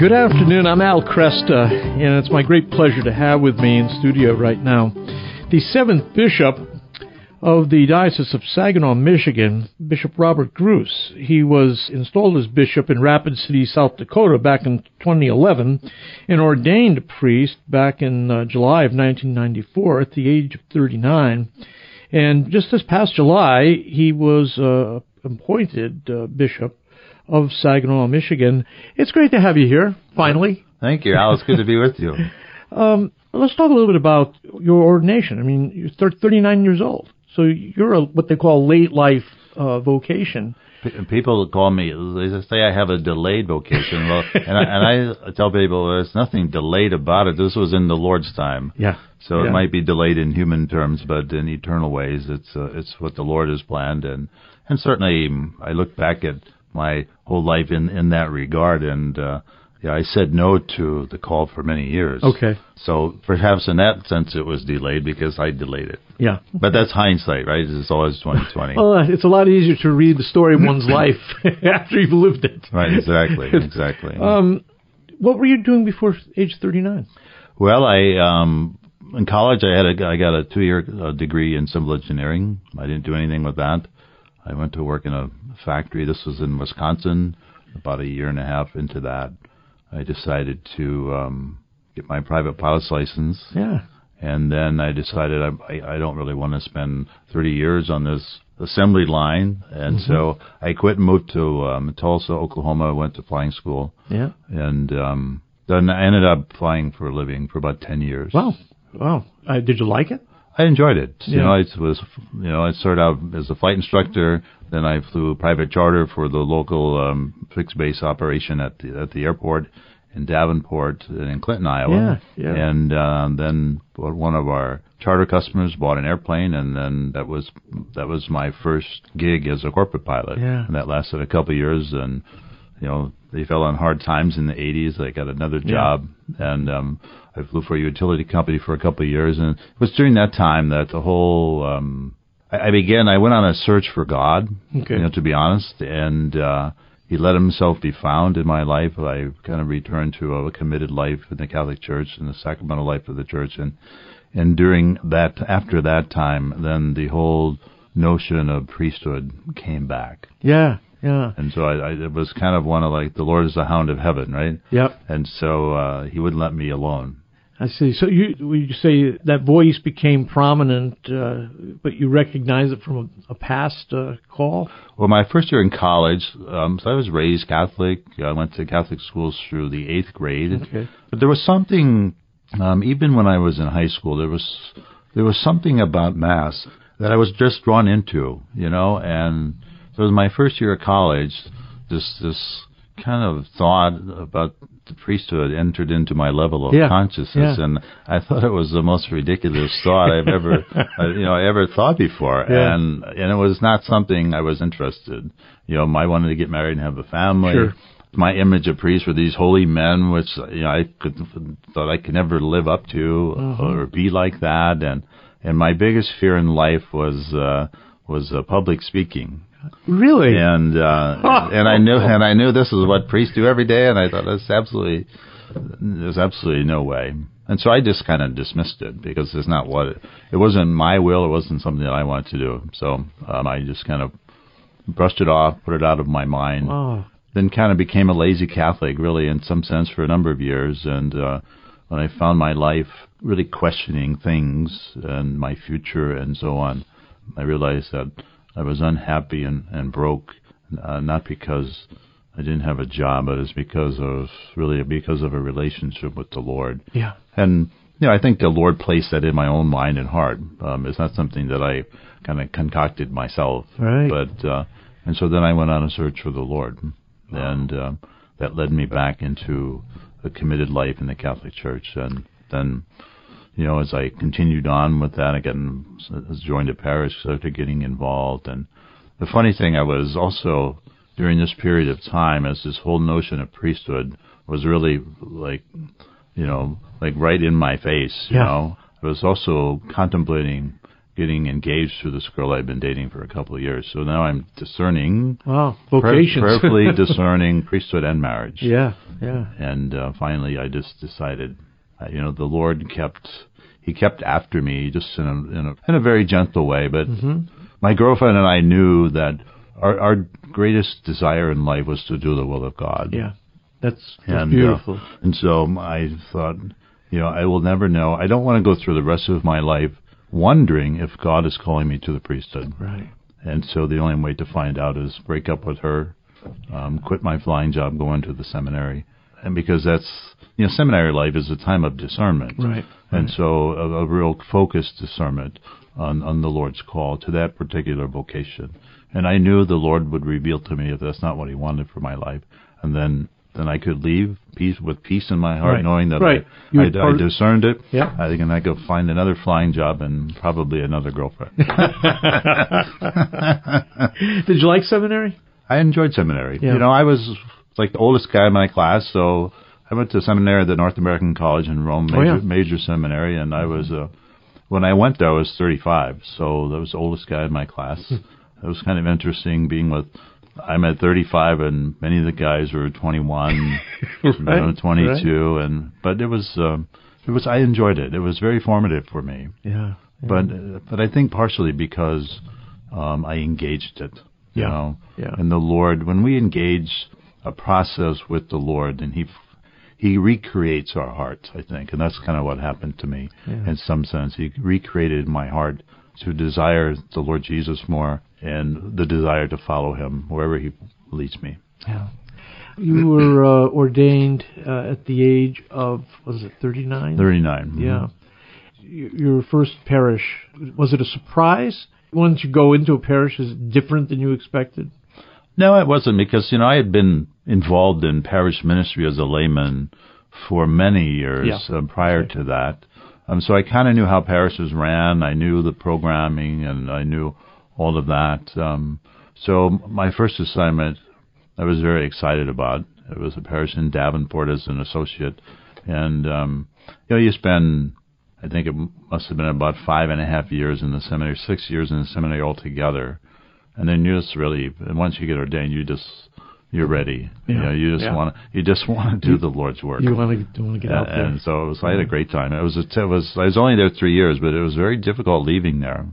Good afternoon. I'm Al Kresta, and it's my great pleasure to have with me in studio right now the seventh bishop of the Diocese of Saginaw, Michigan, Bishop Robert Gruss. He was installed as bishop in Rapid City, South Dakota back in 2011 and ordained a priest back in uh, July of 1994 at the age of 39. And just this past July, he was uh, appointed uh, bishop of Saginaw, Michigan. It's great to have you here, finally. Thank you, Al. It's good to be with you. Um, let's talk a little bit about your ordination. I mean, you're 39 years old, so you're a, what they call late life uh, vocation. P- people call me, they say I have a delayed vocation. Well, and I, and I tell people there's nothing delayed about it. This was in the Lord's time. Yeah. So yeah. it might be delayed in human terms, but in eternal ways, it's uh, it's what the Lord has planned, and and certainly I look back at my whole life in in that regard, and uh, yeah, I said no to the call for many years. Okay. So perhaps in that sense it was delayed because I delayed it. Yeah. But that's hindsight, right? It's always twenty twenty. well, uh, it's a lot easier to read the story of one's life after you've lived it. Right. Exactly. Exactly. um, what were you doing before age thirty nine? Well, I um in college I had a I got a two year uh, degree in civil engineering. I didn't do anything with that. I went to work in a factory. This was in Wisconsin. About a year and a half into that, I decided to um, get my private pilot's license. Yeah. And then I decided I, I, don't really want to spend 30 years on this assembly line, and Mm-hmm. so I quit and moved to um, Tulsa, Oklahoma. I went to flying school, Yeah. and um, then I ended up flying for a living for about 10 years. Wow. Wow. Uh, did you like it? I enjoyed it. You know, I was you know I started out as a flight instructor. Then I flew a private charter for the local um, fixed base operation at the at the airport in Davenport and in Clinton, Iowa. Yeah, yeah. And uh, then one of our charter customers bought an airplane, and then that was that was my first gig as a corporate pilot. Yeah. And that lasted a couple of years, and you know they fell on hard times in the 80s. I got another Yeah. job, and um, I flew for a utility company for a couple of years, and it was during that time that the whole um, I, I began. I went on a search for God, Okay. you know, to be honest, and uh, He let Himself be found in my life. I kind of returned to a committed life in the Catholic Church and the sacramental life of the Church, and and during that, after that time, then the whole notion of priesthood came back. Yeah. Yeah. And so I, I it was kind of one of like the Lord is the hound of heaven, right? Yep. And so uh, he wouldn't let me alone. I see. So you you say that voice became prominent, uh, but you recognize it from a, a past uh, call? Well, my first year in college, um, so I was raised Catholic. I went to Catholic schools through the eighth grade. Okay. But there was something, um, even when I was in high school, there was there was something about mass that I was just drawn into, you know. And so it was my first year of college. This this kind of thought about the priesthood entered into my level of Yeah, consciousness, yeah. and I thought it was the most ridiculous thought I've ever, uh, you know, ever thought before. Yeah. And and it was not something I was interested. You know, I wanted to get married and have a family Sure. my image of priests were these holy men, which you know I could thought I could never live up to Mm-hmm. or be like that, and and my biggest fear in life was uh, was uh, public speaking, Really? and uh, and I knew and I knew this is what priests do every day, and I thought that's absolutely there's absolutely no way. And so I just kind of dismissed it because it's not what it, it wasn't my will. It wasn't something that I wanted to do. So um, I just kind of brushed it off, put it out of my mind Oh, then kind of became a lazy Catholic, really, in some sense, for a number of years. And uh, when I found my life really questioning things and my future and so on, I realized that I was unhappy and, and broke, uh, not because I didn't have a job, but it's because of really because of a relationship with the Lord. yeah. And you know, I think the Lord placed that in my own mind and heart. Um, it's not something that I kind of concocted myself. Right. But uh, and so then I went on a search for the Lord, and um, that led me back into a committed life in the Catholic Church. And then, you know, as I continued on with that, again, as joined a parish, started getting involved. And the funny thing, I was also during this period of time, as this whole notion of priesthood was really like, you know, like right in my face. You Yeah. know, I was also contemplating getting engaged to this girl I'd been dating for a couple of years. So now I'm discerning, Wow. prayer- Vocations. prayerfully discerning priesthood and marriage. yeah. Yeah. And uh, finally, I just decided, uh, you know, the Lord kept He kept after me, just in a in a, in a very gentle way. But hmm my girlfriend and I knew that our our greatest desire in life was to do the will of God. Yeah. That's, that's And, uh, beautiful. And so I thought, you know, I will never know. I don't want to go through the rest of my life wondering if God is calling me to the priesthood. right. And so the only way to find out is break up with her, um, quit my flying job, go into the seminary. And because that's, you know, seminary life is a time of discernment. Right. And right. so a, a real focused discernment on, on the Lord's call to that particular vocation. And I knew the Lord would reveal to me if that's not what He wanted for my life. And then, then I could leave peace with peace in my heart, Right. knowing that Right. I, I, part I discerned it. Yeah. I think, and I go find another flying job and probably another girlfriend. Did you like seminary? I enjoyed seminary. Yeah. You know, I was like the oldest guy in my class, so I went to seminary at the North American College in Rome, Oh, major, yeah. major seminary, and I was uh, when I went there, I was 35, so that was the oldest guy in my class. Hmm. it was kind of interesting being with. I'm at 35, and many of the guys were 21, you know, Right, 22, and but it was um, it was I enjoyed it. It was very formative for me Yeah. but uh, but I think partially because um, I engaged it. You Yeah. know, Yeah. and the Lord, when we engage a process with the Lord, and He He recreates our hearts. I think, and that's kind of what happened to me Yeah. in some sense. He recreated my heart to desire the Lord Jesus more, and the desire to follow Him wherever He leads me. Yeah. You were uh, ordained uh, at the age of was it 39? Thirty nine. Yeah. Your first parish was it a surprise? Once you go into a parish, is it different than you expected? No, it wasn't because you know I had been involved in parish ministry as a layman for many years Yeah. uh, prior to that. Um, so I kind of knew how parishes ran. I knew the programming and I knew all of that. Um, so my first assignment, I was very excited about. It was a parish in Davenport as an associate, and um, you know you spend. I think it must have been about five and a half years in the seminary, six years in the seminary altogether and then you just really and once you get ordained you just you're ready you know you just Yeah. want to you just want to do the lord's work You want to want to get out there. and so it was i had a great time it was a, it was i was only there three years but it was very difficult leaving there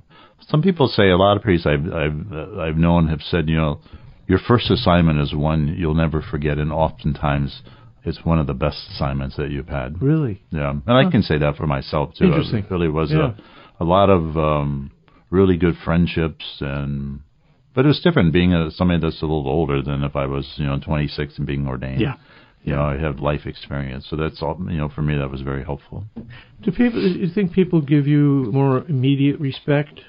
some people say a lot of priests i've i've uh, i've known have said you know your first assignment is one you'll never forget and oftentimes it's one of the best assignments that you've had really? yeah, and I can say that for myself too. Interesting. It really was Yeah. a, a lot of um, really good friendships, and but it was different being a, somebody that's a little older than if I was, you know, 26 and being ordained. Yeah. You know, I have life experience, so that's all. You know, for me, that was very helpful. Do people? Do You think people give you more immediate respect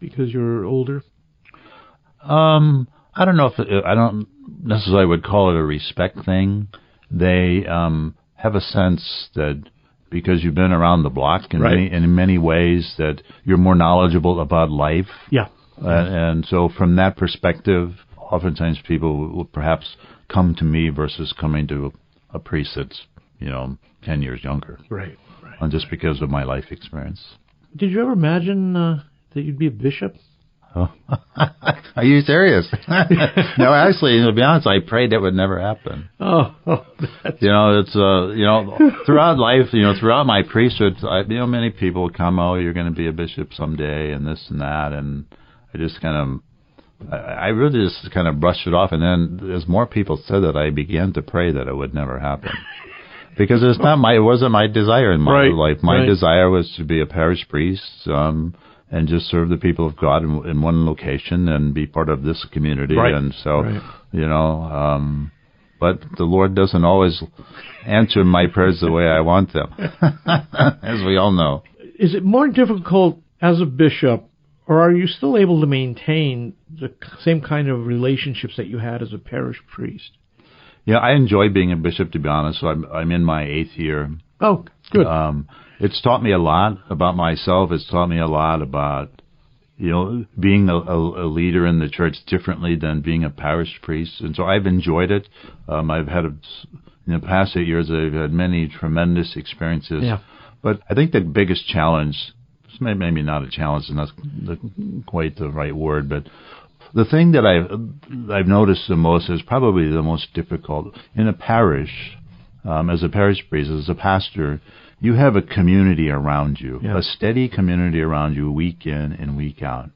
because you're older? Um, I don't know if it, I don't necessarily would call it a respect thing. They um, have a sense that because you've been around the block in Right. many in many ways that you're more knowledgeable about life. Yeah. Uh, and so, from that perspective, oftentimes people will perhaps come to me versus coming to a, priest that's, you know, 10 years younger, Right. Right. and just because of my life experience. Did you ever imagine uh, that you'd be a bishop? Oh. Are you serious? no, actually, to be honest, I prayed that would never happen. Oh, oh You know, it's uh, you know, throughout life, you know, throughout my priesthood, I, you know, many people come, oh, you're going to be a bishop someday, and this and that, and I just kind of, I, I really just kind of brushed it off, and then as more people said that, I began to pray that it would never happen. Because it's not my, it wasn't my desire in my Right, life. My right. desire was to be a parish priest, um, and just serve the people of God in, in one location and be part of this community. Right, And so, right. you know, um, but the Lord doesn't always answer my prayers the way I want them, as we all know. Is it more difficult as a bishop, or are you still able to maintain the same kind of relationships that you had as a parish priest? Yeah, I enjoy being a bishop, to be honest. So I'm I'm in my eighth year. Oh, good. Um, it's taught me a lot about myself. It's taught me a lot about you know being a, a, a leader in the church differently than being a parish priest, and so I've enjoyed it. Um, I've had a, in the past eight years, I've had many tremendous experiences. Yeah. But I think the biggest challenge, maybe not a challenge, and that's the, quite the right word, but the thing that I've I've noticed the most is probably the most difficult in a parish. um, as a parish priest, as a pastor, you have a community around you, Yeah. a steady community around you, week in and week out.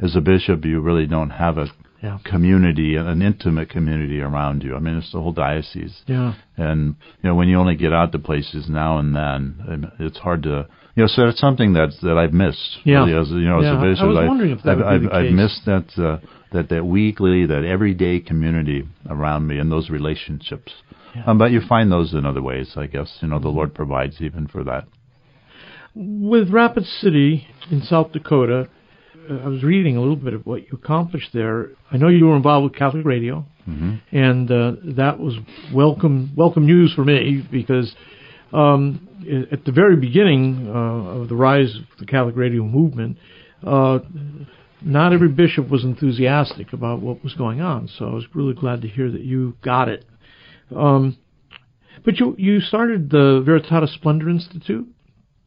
As a bishop, you really don't have a Yeah. community, an intimate community around you. I mean, it's the whole diocese. Yeah. And you know, when you only get out to places now and then, um, it's hard to you know. So it's something that that I've missed. Yeah. Really, as you know, Yeah, as I- a I bishop, was I- wondering if that I've, I've, I've missed that uh, that that weekly, that everyday community around me and those relationships. Yeah. Um, but you find those in other ways, I guess. You know, the Lord provides even for that. With Rapid City in South Dakota, uh, I was reading a little bit of what you accomplished there. I know you were involved with Catholic Radio, hmm and uh, that was welcome welcome news for me because um, at the very beginning uh, of the rise of the Catholic Radio movement, uh, not every bishop was enthusiastic about what was going on. So I was really glad to hear that you got it. Um, but you you started the Veritatis Splendor Institute.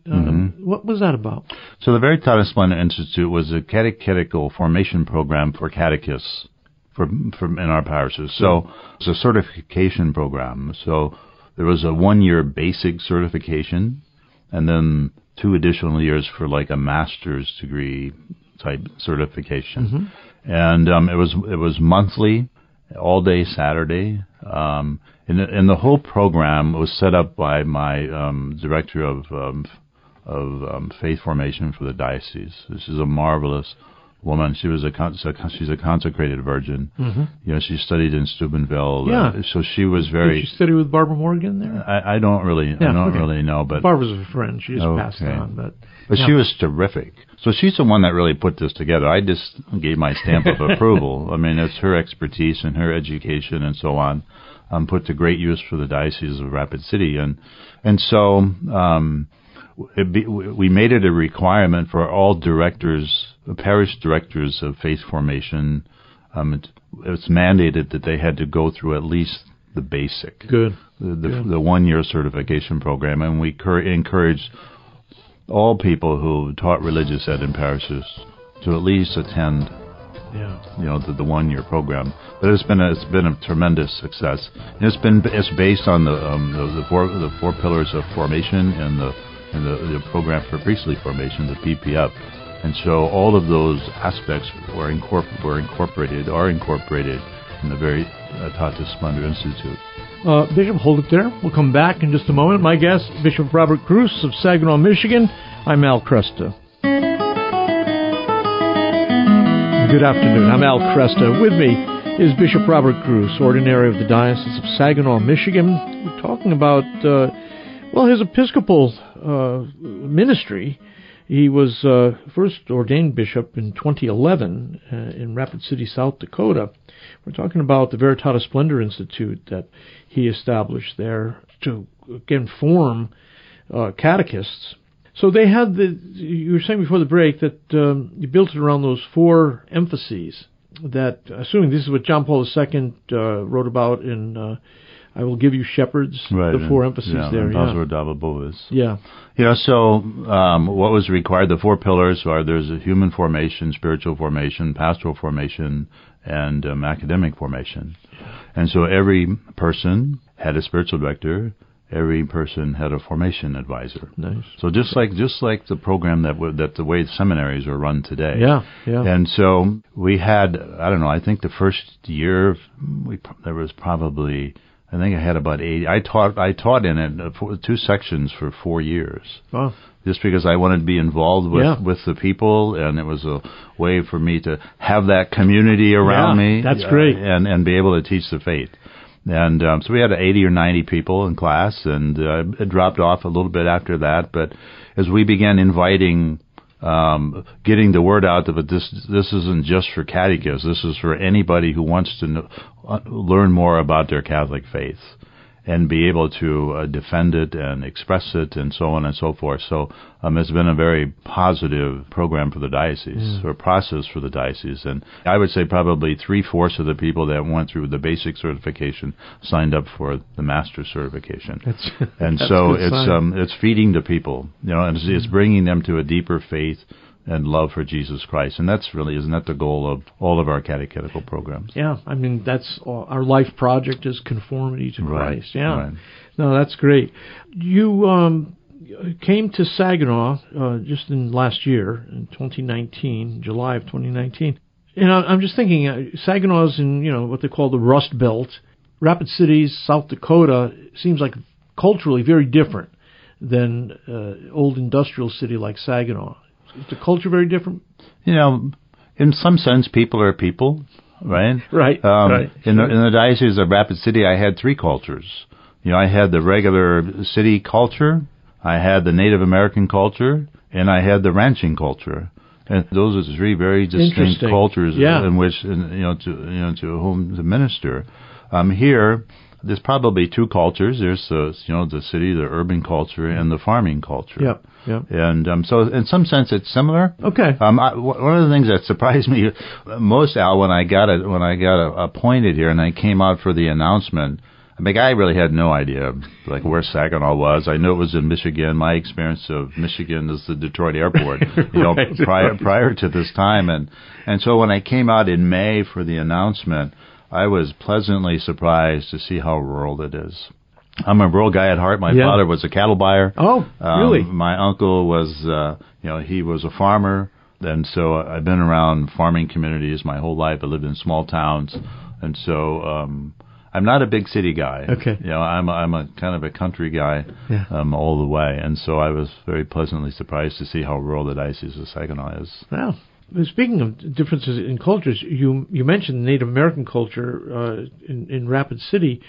Um, What was that about? So the Veritatis Splendor Institute was a catechetical formation program for catechists for, for in our parishes. So it's a certification program. So there was a one-year basic certification, and then two additional years for like a master's degree type certification. And um, it was it was monthly, all day Saturday. Um, and, the- and the whole program was set up by my um, director of um, of um, faith formation for the diocese. This is a marvelous woman. She was a con- she's a consecrated virgin. Mm-hmm. You know, she studied in Steubenville. Yeah. uh, so she was very. Did you study with Barbara Morgan there? I, I don't really, I don't okay. really know, but Barbara's a friend. She just passed Okay. on, but but yeah. she was terrific. So she's the one that really put this together. I just gave my stamp of approval. I mean, it's her expertise and her education and so on, um, put to great use for the diocese of Rapid City, and and so um, it be, we made it a requirement for all directors, parish directors of faith formation. Um, it, it's mandated that they had to go through at least the basic good. the, the, Good. the one year certification program, and we cur- encourage all people who taught religious ed in parishes to at least attend, Yeah. you know, the, the one year program. But it's been a, it's been a tremendous success. And it's been it's based on the um, the, the four the four pillars of formation and the and the, the program for priestly formation, the PPF. And so all of those aspects were, incorpor- were incorporated, are incorporated in the very uh, Tata Splendor Institute. Uh, Bishop, hold it there. We'll come back in just a moment. My guest, Bishop Robert Gruss of Saginaw, Michigan. I'm Al Kresta. Good afternoon. I'm Al Kresta. With me is Bishop Robert Gruss, ordinary of the Diocese of Saginaw, Michigan. We're talking about, uh, well, his Episcopal uh, ministry. He was uh, first ordained bishop in 2011 uh, in Rapid City, South Dakota. We're talking about the Veritatis Splendor Institute that he established there to again form uh, catechists. So they had the. You were saying before the break that um, you built it around those four emphases. That assuming this is what John Paul II uh, wrote about in uh, "I Will Give You Shepherds," the four and- emphases yeah, there. and Yeah. Were yeah, You know, so um, what was required? The four pillars are there's a human formation, spiritual formation, pastoral formation, and um, academic formation. And so every person had a spiritual director. Every person had a formation advisor. nice. So just like just like the program that w- that the way seminaries are run today. Yeah, yeah. And so we had, I don't know, I think the first year we there was probably, I think I had about eighty. I taught I taught in it uh, for two sections for four years, Wow. just because I wanted to be involved with Yeah. with the people, and it was a way for me to have that community around Yeah, me. that's uh, great. and and be able to teach the faith. And um, so we had 80 or 90 people in class, and uh, it dropped off a little bit after that. But as we began inviting, um, getting the word out that this this isn't just for catechists. This is for anybody who wants to know, uh, learn more about their Catholic faith and be able to uh, defend it and express it and so on and so forth. So um, it's been a very positive program for the diocese or process for the diocese. And I would say probably three fourths of the people that went through the basic certification signed up for the master certification. That's and that's so it's um it's feeding the people, you know, and it's, it's bringing them to a deeper faith and love for Jesus Christ, and that's really isn't that the goal of all of our catechetical programs? Yeah, I mean that's all, our life project is conformity to Right, Christ. Yeah. right. No, that's great. You um, came to Saginaw uh, just in last year, in 2019, July of 2019. And I'm just thinking, uh, Saginaw's in you know what they call the Rust Belt. Rapid Cities, South Dakota, seems like culturally very different than uh, old industrial city like Saginaw. Is the culture very different? You know, in some sense, people are people, right? Right. Um, right. In, the, in the diocese of Rapid City, I had three cultures. You know, I had the regular city culture, I had the Native American culture, and I had the ranching culture. And those are three very distinct cultures Yeah. in which, in, you know, to you know to whom to minister. Um, here, there's probably two cultures. There's the you know the city, the urban culture, and the farming culture. Yep. Yep. And um, so, in some sense, it's similar. Okay. Um, I, w- one of the things that surprised me most, Al, when I got it, when I got a, appointed here, and I came out for the announcement. I mean, I really had no idea like where Saginaw was. I knew it was in Michigan. My experience of Michigan is the Detroit airport. You know, Right. prior prior to this time, and and so when I came out in May for the announcement, I was pleasantly surprised to see how rural it is. I'm a rural guy at heart. My Yeah. father was a cattle buyer. Oh, Um, really? My uncle was, uh, you know, he was a farmer, and so I've been around farming communities my whole life. I lived in small towns, and so um, I'm not a big city guy. Okay. You know, I'm I'm a kind of a country guy Yeah. um, all the way, and so I was very pleasantly surprised to see how rural the diocese of Saginaw is. Well, speaking of differences in cultures, you you mentioned Native American culture uh, in, in Rapid City,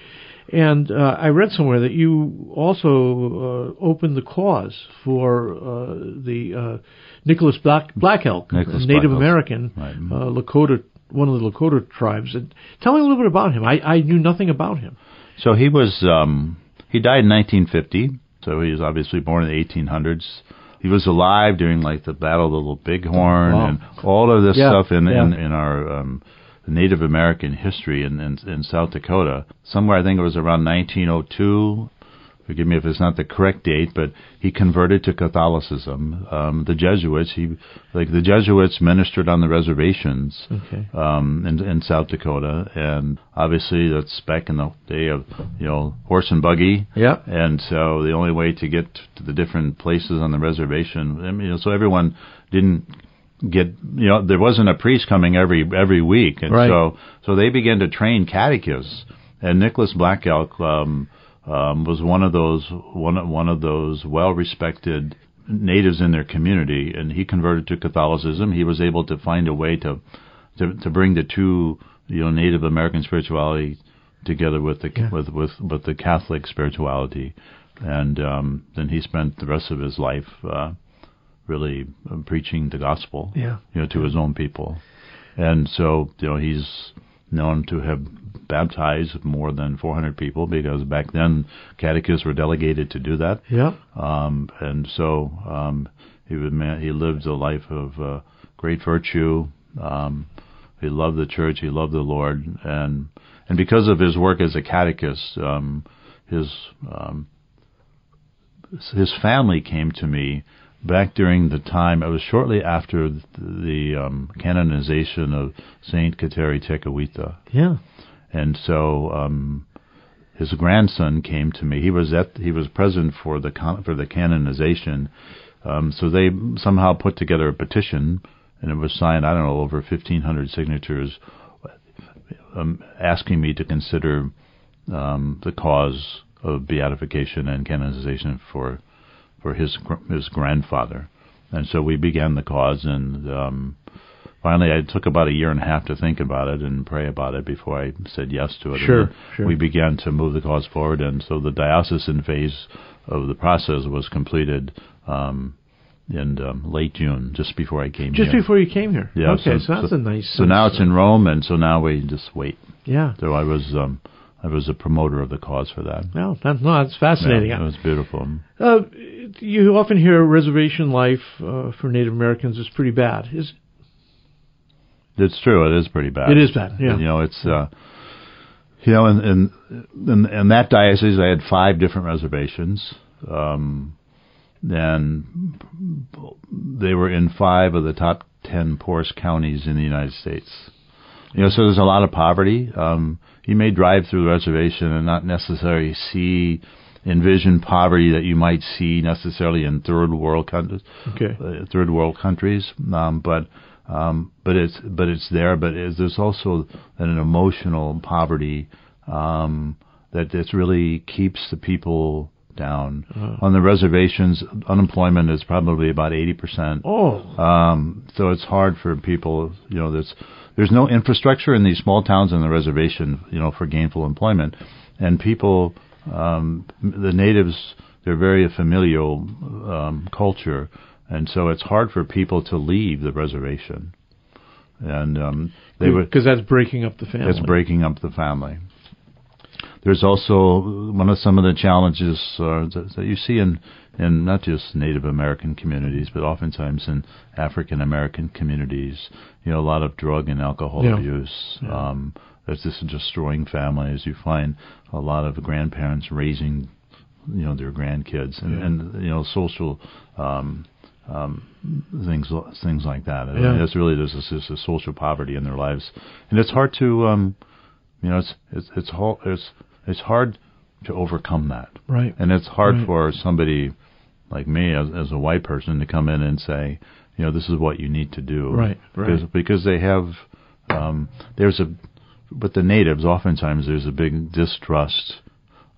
and uh, I read somewhere that you also uh, opened the cause for uh, the uh, Nicholas Black Black Elk, Nicholas Native Black. American Right. uh, Lakota, one of the Lakota tribes. And tell me a little bit about him. I, I knew nothing about him. So he was um, he died in 1950. So he was obviously born in the 1800s. He was alive during like the Battle of the Little Bighorn Wow. and all of this Yeah, stuff in, in in our um, Native American history in, in in South Dakota. Somewhere I think it was around 1902. Forgive me if it's not the correct date, but he converted to Catholicism. Um, the Jesuits, he like the Jesuits ministered on the reservations Okay. um, in, in South Dakota, and obviously that's back in the day of you know horse and buggy, Yeah. and so the only way to get to the different places on the reservation, I mean, you know, so everyone didn't get you know there wasn't a priest coming every every week, and Right. so so they began to train catechists, and Nicholas Black Elk um, um, was one of those one one of those well respected natives in their community, and he converted to Catholicism. He was able to find a way to to, to bring the two you know Native American spirituality together with the Yeah. with with with the Catholic spirituality, and um, then he spent the rest of his life uh, really uh, preaching the gospel, Yeah. you know, to his own people, and so you know he's known to have baptized more than 400 people because back then catechists were delegated to do that. Yeah. Um, and so um, he would man, he lived a life of uh, great virtue. Um, he loved the church. He loved the Lord, and and because of his work as a catechist, um, his um, his family came to me back during the time. It was shortly after the, the um, canonization of Saint Kateri Tekakwitha. Yeah. And so um, his grandson came to me. He was at he was present for the con- for the canonization. Um, so they somehow put together a petition, and it was signed. I don't know over fifteen hundred signatures, um, asking me to consider um, the cause of beatification and canonization for for his his grandfather. And so we began the cause, and um, finally, I took about a year and a half to think about it and pray about it before I said yes to it. Sure, sure. We began to move the cause forward, and so the diocesan phase of the process was completed um, in um, late June, just before I came here. Just here. before you came here. Yeah, Okay, so- so, that's so- a nice. So now it's in Rome, and so now we just wait. Yeah. So I was um, I was a promoter of the cause for that. No, that, no, that's fascinating. Yeah, it was beautiful. Uh, you often hear reservation life uh, for Native Americans is pretty bad. Is It's true. It is pretty bad. It is bad, yeah. You know, it's uh, you know, in in in, in that diocese, I had five different reservations, um, and they were in five of the top ten poorest counties in the United States. You know, so there's a lot of poverty. Um, you may drive through the reservation and not necessarily see envision poverty that you might see necessarily in third world countries, Okay. uh, third world countries, um, but um, but it's but it's there. But it's, there's also an emotional poverty um, that that really keeps the people down. On the reservations, unemployment is probably about eighty percent. Oh, Um, so it's hard for people. You know, there's there's no infrastructure in these small towns on the reservation. You know, for gainful employment, and people, um, the natives, they're very familial um, culture, and so it's hard for people to leave the reservation. And um, they would because that's breaking up the family. it's breaking up the family. There's also one of some of the challenges uh, that, that you see in in not just Native American communities, but oftentimes in African American communities. You know, a lot of drug and alcohol Yeah. abuse. Um, there's this destroying families. You find a lot of grandparents raising, you know, their grandkids, and, Yeah. and you know, social. Um, um, things things like that. I mean, Yeah. It's really there's this, this, this social poverty in their lives, and it's hard to um, you know, it's it's it's it's it's hard to overcome that, right. and it's hard Right. for somebody like me as, as a white person to come in and say, you know, this is what you need to do, Right, right. Because, because they have um, there's a with the natives oftentimes there's a big distrust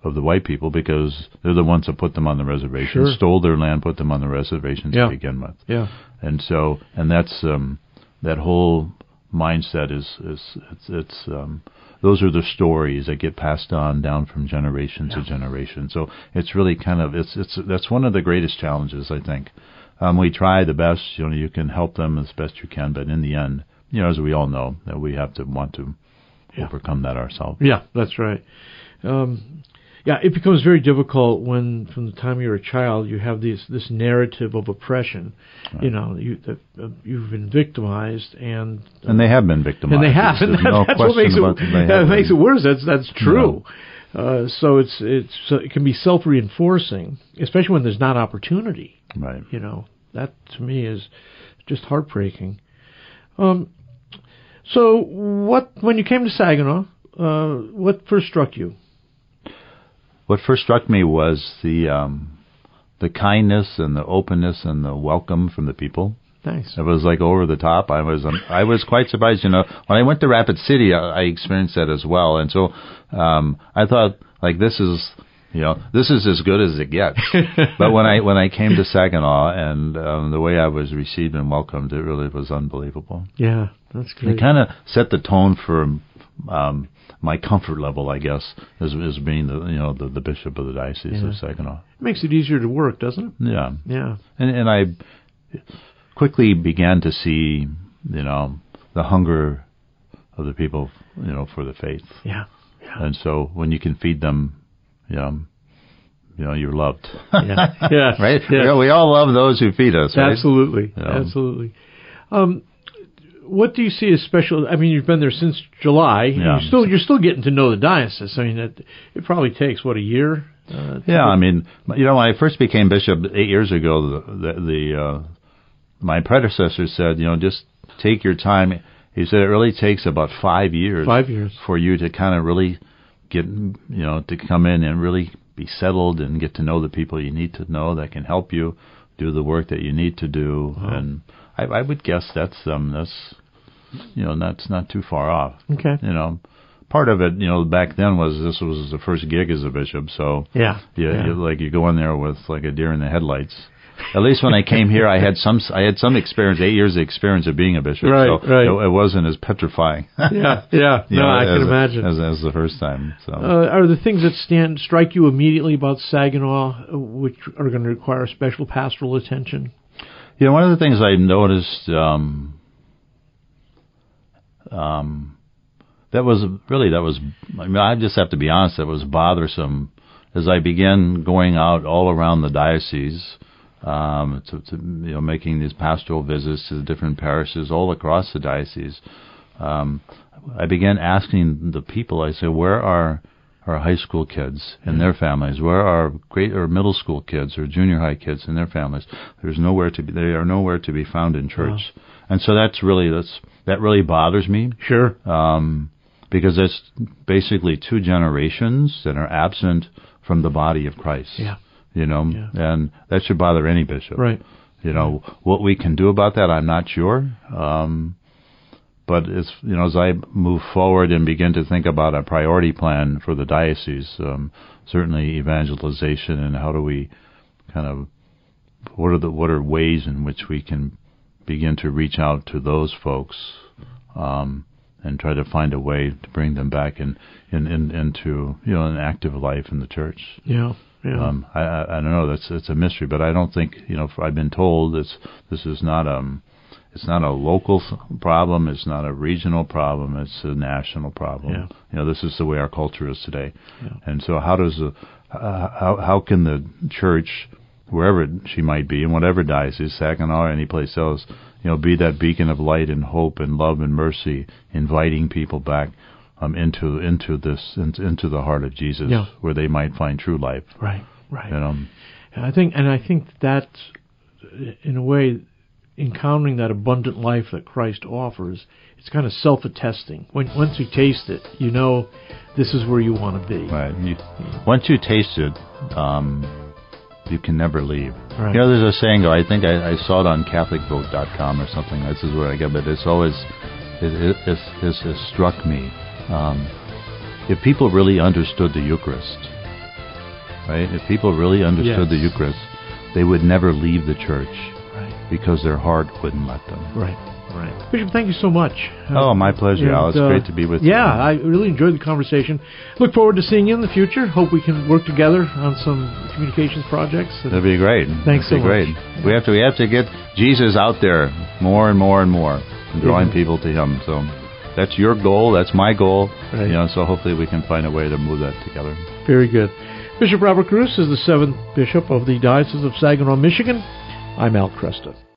of the white people because they're the ones that put them on the reservation, Sure. stole their land, put them on the reservation Yeah. to begin with Yeah. and so and that's um that whole mindset is is it's it's um those are the stories that get passed on down from generation to generation so it's really kind of it's it's that's one of the greatest challenges i think um we try the best you know you can help them as best you can but in the end you know as we all know that we have to want to Yeah. overcome that ourselves Yeah, that's right. Um, yeah, it becomes very difficult when, from the time you're a child, you have this this narrative of oppression. You know, you that, uh, you've been victimized, and and they have been victimized and they have, and that, no that's what makes it that makes it worse. That's that's true. Uh, so it's it's so it can be self reinforcing, especially when there's not opportunity. right You know, that to me is just heartbreaking. Um, so what when you came to Saginaw, uh, what first struck you? What first struck me was the um, the kindness and the openness and the welcome from the people. Nice. It was like over the top. I was um, I was quite surprised. You know, when I went to Rapid City, I, I experienced that as well, and so um, I thought like this is you know this is as good as it gets. but when I when I came to Saginaw and um, the way I was received and welcomed, it really was unbelievable. Yeah, that's great. It kind of set the tone for um, my comfort level, I guess, as, as being the you know the, the bishop of the diocese Yeah. of Saginaw. It makes it easier to work, doesn't it? Yeah, Yeah. and and I quickly began to see you know the hunger of the people you know for the faith, Yeah. Yeah. and so when you can feed them, you know, you know you're loved, Yeah. yeah. right? Yeah. We, we all love those who feed us, right? Absolutely. Yeah. Absolutely. Um, what do you see as special? I mean, you've been there since July. Yeah. You're still you're still getting to know the diocese. I mean, it, it probably takes what a year. Uh, Yeah, get- I mean, you know, when I first became bishop eight years ago, the the, the uh, my predecessor said, you know, just take your time. He said it really takes about five years, Five years. for you to kind of really get, you know, to come in and really be settled and get to know the people you need to know that can help you do the work that you need to do. And I, I would guess that's um that's, you know, that's not too far off Okay. you know, part of it, you know, back then was this was the first gig as a bishop, so Yeah. you, Yeah. you like you go in there with like a deer in the headlights. At least when I came here, I had some I had some experience, eight years of experience of being a bishop, Right, so right. It, it wasn't as petrifying. yeah. Yeah. No, know, I can imagine. as, as the first time. So uh, are the things that stand strike you immediately about Saginaw, which are going to require special pastoral attention? You know, one of the things I noticed um, um, that was really that was I mean I just have to be honest that was bothersome as I began going out all around the diocese um, to, to you know making these pastoral visits to the different parishes all across the diocese. Um, I began asking the people. I said, "Where are our high school kids and their families? Where are great or middle school kids or junior high kids and their families? There's nowhere to be. They are nowhere to be found in church, and so that's really that's that really bothers me Sure. um, because it's basically two generations that are absent from the body of Christ. Yeah. You know, Yeah. and that should bother any bishop. Right. You know what we can do about that, I'm not sure. Um, but as you know, as I move forward and begin to think about a priority plan for the diocese, um, certainly evangelization and how do we kind of what are the what are ways in which we can begin to reach out to those folks um, and try to find a way to bring them back in, in, in into you know an active life in the church. Yeah. Yeah. Um, I, I I don't know. That's it's a mystery, but I don't think you know. I've been told this this is not um it's not a local problem. It's not a regional problem. It's a national problem. Yeah. You know, this is the way our culture is today. Yeah. And so, how does the uh, how how can the church, wherever she might be, in whatever diocese, Saginaw or any place else, you know, be that beacon of light and hope and love and mercy, inviting people back um, into into this into, the heart of Jesus, Yeah. where they might find true life. right. Right. You know, And I think, and I think that, in a way, encountering that abundant life that Christ offers, it's kind of self-attesting. When once you taste it, you know this is where you want to be. Right. You, once you taste it, um, you can never leave. Right. You know, there's a saying. I think I, I saw it on CatholicVote.com or something. This is where I get, but it's always it, it, it's, it's, it struck me. Um, if people really understood the Eucharist, right? If people really understood Yes. the Eucharist, they would never leave the church Right. because their heart wouldn't let them. Right. Right. Bishop, thank you so much. Oh, my pleasure, And, Al. It's uh, great to be with you. Yeah, I really enjoyed the conversation. Look forward to seeing you in the future. Hope we can work together on some communications projects. And That'd be great. Thanks That'd so be much. great. We have to we have to get Jesus out there more and more and more, and drawing people to Him. So that's your goal. That's my goal. Right. You know. So hopefully we can find a way to move that together. Very good. Bishop Robert Gruss is the seventh bishop of the Diocese of Saginaw, Michigan. I'm Al Kresta.